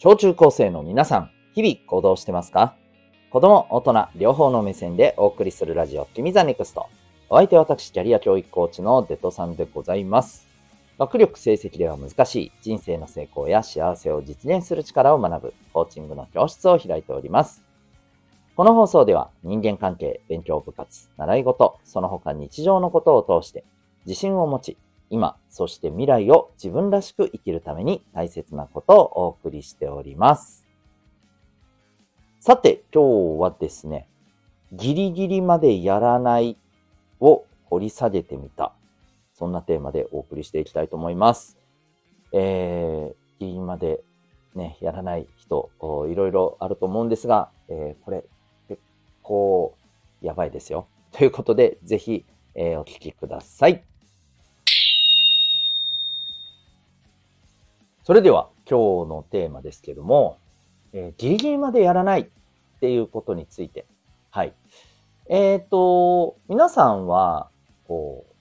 小中高生の皆さん、日々行動してますか？子供、大人、両方の目線でお送りするラジオ、君 the NEXT。お相手は私、キャリア教育コーチのデトさんでございます。学力成績では難しい人生の成功や幸せを実現する力を学ぶコーチングの教室を開いております。この放送では人間関係、勉強部活、習い事、その他日常のことを通して自信を持ち、今、そして未来を自分らしく生きるために大切なことをお送りしております。さて、今日はですね、ギリギリまでやらないを掘り下げてみた。そんなテーマでお送りしていきたいと思います。えー、ギリギリまでね、やらない人、いろいろあると思うんですが、えー、これ結構やばいですよ。ということで、ぜひ、えー、お聞きください。それでは今日のテーマですけども、えー、ギリギリまでやらないっていうことについて。はい。えっ、ー、と、皆さんは、こう、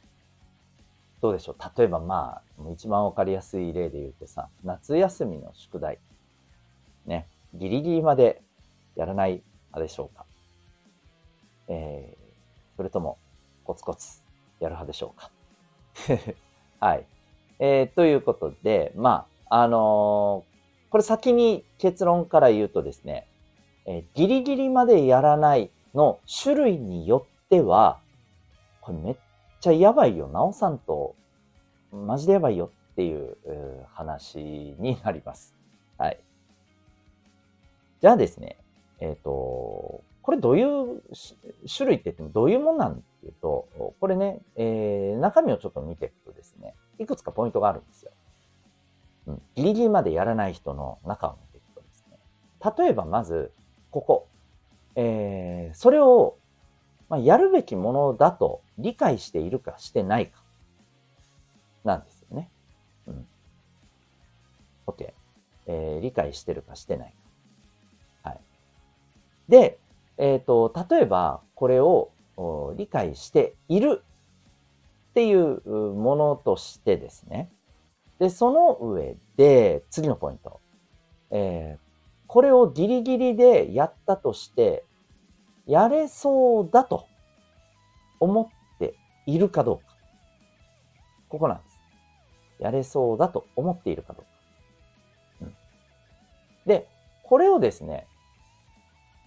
どうでしょう？例えばまあ、一番わかりやすい例で言うとさ、夏休みの宿題。ね。ギリギリまでやらない派でしょうか？えー、それとも、コツコツやる派でしょうか？はい。えー、ということで、まあ、あのー、これ先に結論から言うとですね、えー、ギリギリまでやらないの種類によっては、これめっちゃやばいよ、直さんと、マジでやばいよっていう話になります。はい。じゃあですね、えっ、ー、と、これどういう種類って言ってもどういうもんなんっていうと、これね、えー、中身をちょっと見ていくとですね、いくつかポイントがあるんですよ。うん、ギリギリまでやらない人の中を見ていくとですね、例えばまず、ここ、えー、それを、まあ、やるべきものだと理解しているかしてないか、なんですよね。うん。OK。えー、理解してるかしてないか。はい。で、えっ、ー、と、例えば、これを理解しているっていうものとしてですね、で、その上で、次のポイント。えー、これをギリギリでやったとして、やれそうだと思っているかどうか。ここなんです。やれそうだと思っているかどうか。うん、で、これをですね、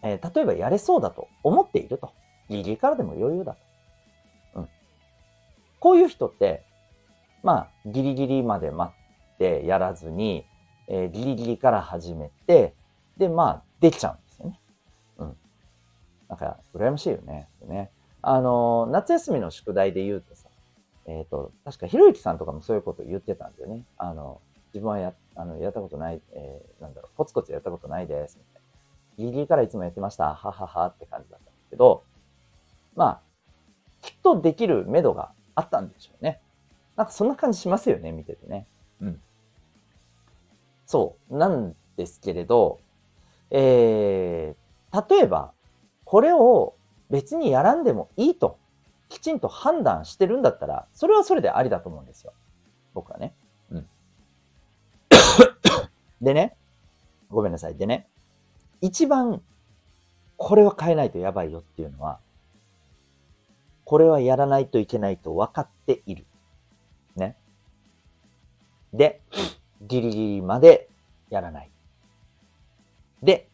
えー、例えばやれそうだと思っていると。ギリギリからでも余裕だと。うん。こういう人って、まあ、ギリギリまで待ってやらずに、えー、ギリギリから始めて、で、まあ、できちゃうんですよね。うん。なんか、羨ましいよね。ね。あの、夏休みの宿題で言うとさ、えっ、ー、と、確かひろゆきさんとかもそういうこと言ってたんだよね。あの、自分はや、あの、やったことない、えー、なんだろう、コツコツやったことないです、みたいな。ギリギリからいつもやってました。はははって感じだったんですけど、まあ、きっとできる目処があったんでしょうね。なんかそんな感じしますよね、見ててね。うん。そう、なんですけれど、えー、例えば、これを別にやらんでもいいと、きちんと判断してるんだったら、それはそれでありだと思うんですよ。僕はね。うん。でね、ごめんなさい。でね、一番、これは変えないとやばいよっていうのは、これはやらないといけないと分かっている。で、ギリギリまでやらない。で、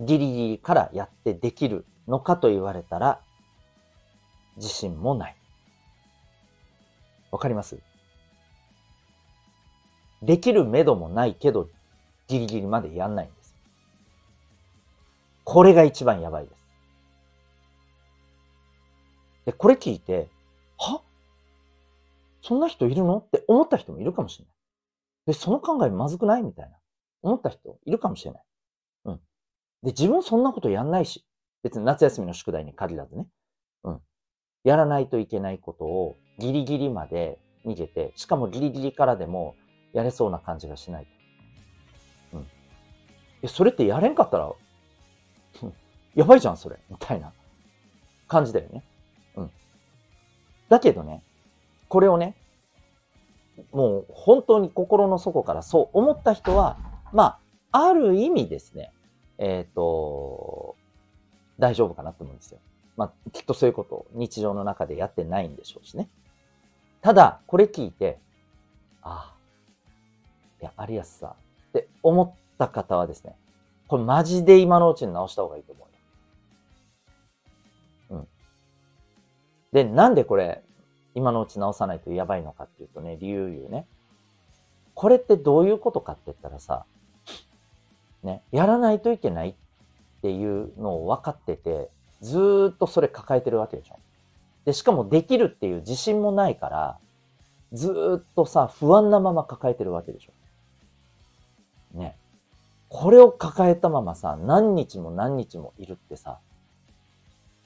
ギリギリからやってできるのかと言われたら、自信もない。わかります？できる目処もないけど、ギリギリまでやんないんです。これが一番やばいです。で、これ聞いて、そんな人いるの？って思った人もいるかもしれない。で、その考えまずくない？みたいな。思った人いるかもしれない。うん。で、自分そんなことやんないし。別に夏休みの宿題に限らずね。うん。やらないといけないことをギリギリまで逃げて、しかもギリギリからでもやれそうな感じがしないと。うん。え、それってやれんかったら、やばいじゃん、それ。みたいな感じだよね。うん。だけどね、これをね、もう本当に心の底からそう思った人は、まあ、ある意味ですね、えっ、ー、と、大丈夫かなと思うんですよ。まあ、きっとそういうことを日常の中でやってないんでしょうしね。ただ、これ聞いて、ああ、いや、有安さって思った方はですね、これマジで今のうちに直した方がいいと思う。うん。で、なんでこれ、今のうち直さないとやばいのかっていうとね、理由言うね。これってどういうことかって言ったらさ、ね、やらないといけないっていうのを分かってて、ずーっとそれ抱えてるわけでしょ。で、しかもできるっていう自信もないから、ずーっとさ、不安なまま抱えてるわけでしょ。ね。これを抱えたままさ、何日も何日もいるってさ、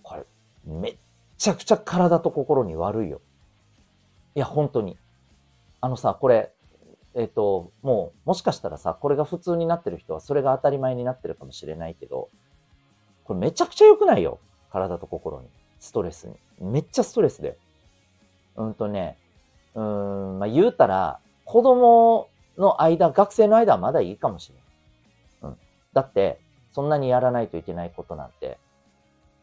これ、めっちゃくちゃ体と心に悪いよ。いや、本当に。あのさ、これ、えっ、ー、と、もう、もしかしたらさ、これが普通になってる人はそれが当たり前になってるかもしれないけど、これめちゃくちゃ良くないよ。体と心に。ストレスに。めっちゃストレスで。うんとね、うん、まあ、言うたら、子供の間、学生の間はまだいいかもしれない。うん。だって、そんなにやらないといけないことなんて、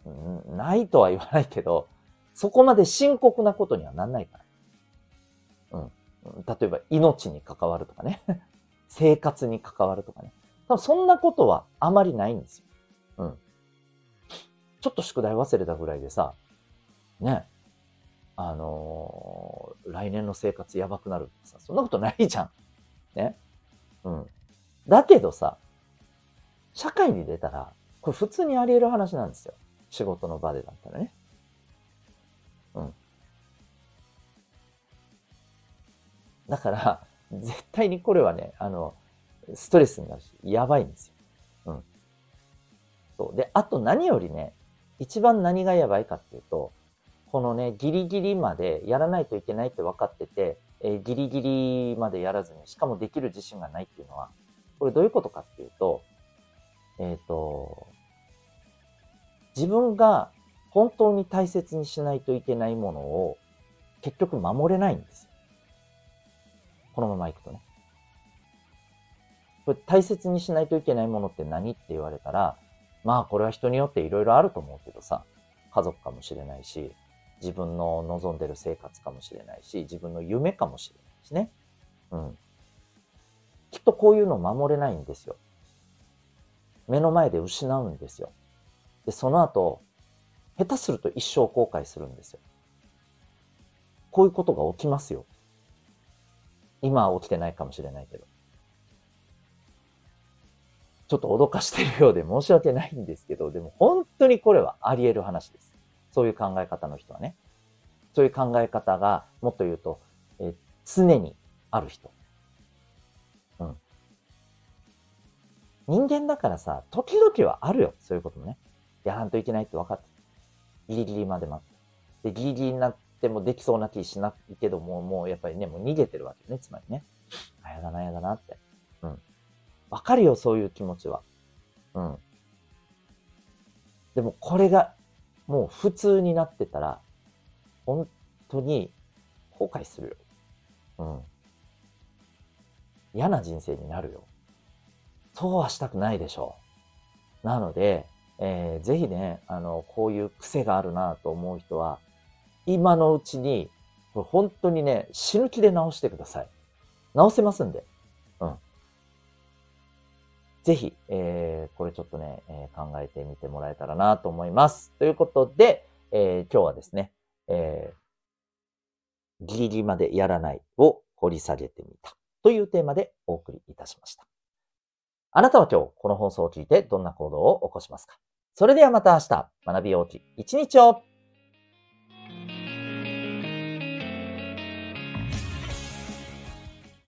うん、ないとは言わないけど、そこまで深刻なことにはなんないから。うん。例えば、命に関わるとかね。生活に関わるとかね。多分そんなことはあまりないんですよ。うん。ちょっと宿題忘れたぐらいでさ、ね、あのー、来年の生活やばくなるってさ、そんなことないじゃん。ね。うん。だけどさ、社会に出たら、これ普通にあり得る話なんですよ。仕事の場でだったらね。だから、絶対にこれはね、あの、ストレスになるし、やばいんですよ。うん。そう。で、あと何よりね、一番何がやばいかっていうと、このね、ギリギリまでやらないといけないって分かってて、えー、ギリギリまでやらずに、しかもできる自信がないっていうのは、これどういうことかっていうと、えっ、ー、と、自分が本当に大切にしないといけないものを結局守れないんですよ。このままいくとね。これ大切にしないといけないものって何って言われたら、まあこれは人によっていろいろあると思うけどさ、家族かもしれないし、自分の望んでる生活かもしれないし、自分の夢かもしれないしね。うん。きっとこういうのを守れないんですよ。目の前で失うんですよ。で、その後、下手すると一生後悔するんですよ。こういうことが起きますよ。今は起きてないかもしれないけど。ちょっと脅かしてるようで申し訳ないんですけど、でも本当にこれはあり得る話です。そういう考え方の人はね。そういう考え方が、もっと言うと、え常にある人。うん。人間だからさ、時々はあるよ。そういうこともね。やらんといけないって分かって。ギリギリまで待って。で、ギリギリになってもできそうな気しないけども、もうやっぱりね、もう逃げてるわけね。つまりね。あ、やだな、やだなって。うん。わかるよ、そういう気持ちは。うん。でもこれがもう普通になってたら、本当に後悔するよ。うん。嫌な人生になるよ。そうはしたくないでしょう。なので、えー、ぜひね、あの、こういう癖があるなと思う人は、今のうちに、本当にね、死ぬ気で直してください。直せますんで。うん。ぜひ、えー、これちょっとね、えー、考えてみてもらえたらなと思います。ということで、えー、今日はですね、えー、ギリギリまでやらないを掘り下げてみたというテーマでお送りいたしました。あなたは今日この放送を聞いてどんな行動を起こしますか？それではまた明日、学びようち一日を